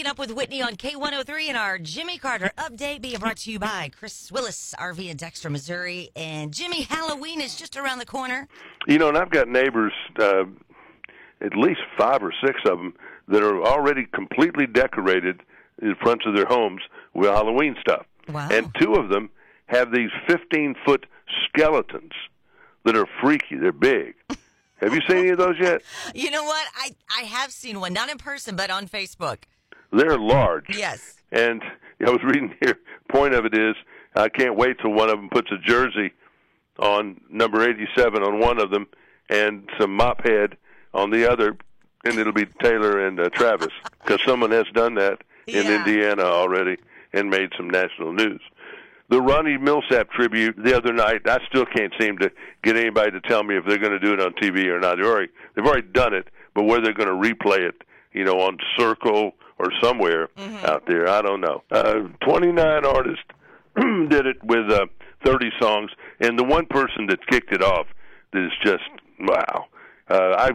Waking Up with Whitney on K103 and our Jimmy Carter update being brought to you by Chris Willis RV in Dexter, Missouri. And Jimmy, Halloween is just around the corner. You know, and I've got neighbors, uh, at least five or six of them, that are already completely decorated in front of their homes with Halloween stuff. Wow. And two of them have these 15 foot skeletons that are freaky. They're big. have you seen any of those yet? You know what? I, I have seen one, not in person, but on Facebook. They're large. Yes. And I was reading here. Point of it is, I can't wait till one of them puts a jersey on number 87 on one of them, and some mop head on the other, and it'll be Taylor and uh, Travis because someone has done that in Yeah. Indiana already and made some national news. The Ronnie Milsap tribute the other night, I still can't seem to get anybody to tell me if they're going to do it on TV or not. They've already, they've already done it, but whether they're going to replay it, you know, on Circle or somewhere out there, I don't know. Uh, 29 artists did it with uh, 30 songs, and the one person that kicked it off that is just wow. Uh, I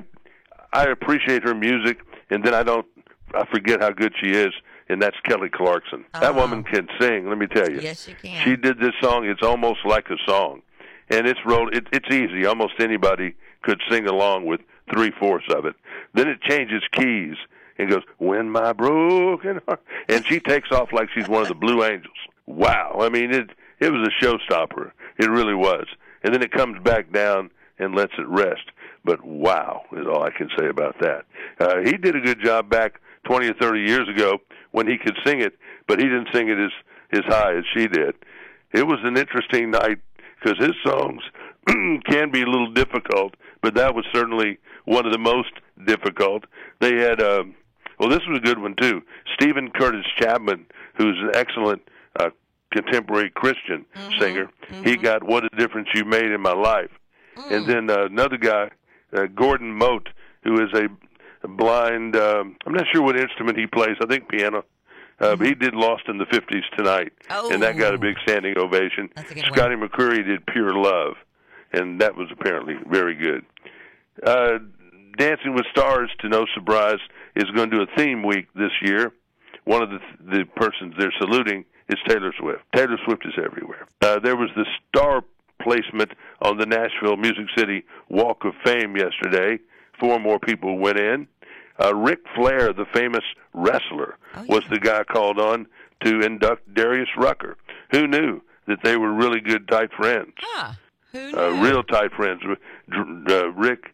I appreciate her music, and then I don't I forget how good she is, and that's Kelly Clarkson. That Oh. woman can sing. Let me tell you. Yes, she can. She did this song. It's almost like a song, and it's rolled. It, it's easy. Almost anybody could sing along with three fourths of it. Then it changes keys and goes, "When my broken heart," and she takes off like she's one of the Blue Angels. Wow! I mean, it it was a showstopper. It really was. And then it comes back down and lets it rest. But wow is all I can say about that. Uh, he did a good job back 20 or 30 years ago when he could sing it, but he didn't sing it as as high as she did. It was an interesting night because his songs can be a little difficult, but that was certainly one of the most difficult. They had, uh, well, this was a good one too. Steven Curtis Chapman, who's an excellent uh, contemporary Christian singer. He got "What a Difference You Made in My Life," and then uh, another guy, uh, Gordon Mote, who is a, blind. Um, I'm not sure what instrument he plays. I think piano. Uh, but he did "Lost in the '50s" tonight, and that got a Oh. big standing ovation. Good one. Scotty McCreery did "Pure Love," and that was apparently very good. Uh, Dancing with Stars, to no surprise, is going to do a theme week this year. One of the the persons they're saluting is Taylor Swift. Taylor Swift is everywhere. Uh, there was the star placement on the Nashville Music City Walk of Fame yesterday. Four more people went in. Uh, Ric Flair, the famous wrestler, Oh, was the guy called on to induct Darius Rucker. Who knew that they were really good, tight friends? Huh. Who knew? uh, real tight friends. Uh, Ric,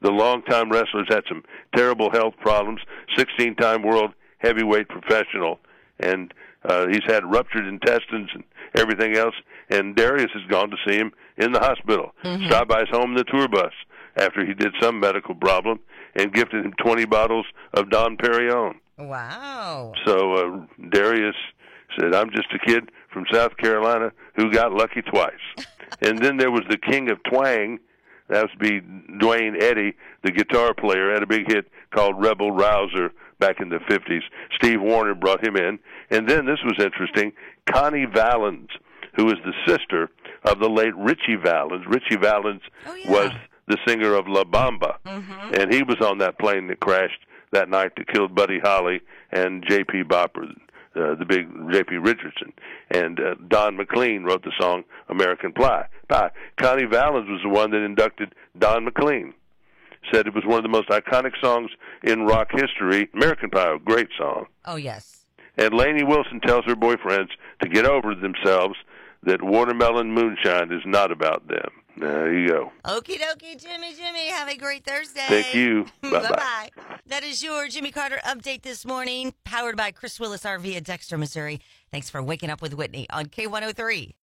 the longtime wrestler, has had some terrible health problems. 16-time world heavyweight professional, and uh, he's had ruptured intestines and everything else. And Darius has gone to see him in the hospital. Stopped by his home in the tour bus after he did some medical problem, and gifted him 20 bottles of Don Perignon. Wow. So uh, Darius said, "I'm just a kid from South Carolina who got lucky twice." and then there was the King of Twang. That would be Duane Eddy, the guitar player, had a big hit called Rebel Rouser back in the 50s. Steve Wariner brought him in. And then this was interesting Connie Valens, who is the sister of the late Ritchie Valens. Ritchie Valens Oh, yeah. was the singer of La Bamba. Mm-hmm. And he was on that plane that crashed that night that killed Buddy Holly and J.P. Bopper, uh, the big J.P. Richardson. And uh, Don McLean wrote the song American Pie. Pie. Connie Valens was the one that inducted Don McLean. Said it was one of the most iconic songs in rock history. American Pie, a great song. Oh, yes. And Lainey Wilson tells her boyfriends to get over themselves that watermelon moonshine is not about them. There you go. Okie dokie, Jimmy, Jimmy. Have a great Thursday. Thank you. Bye-bye. Bye-bye. That is your Jimmy Carter update this morning, powered by Chris Willis RV at Dexter, Missouri. Thanks for waking up with Whitney on K103.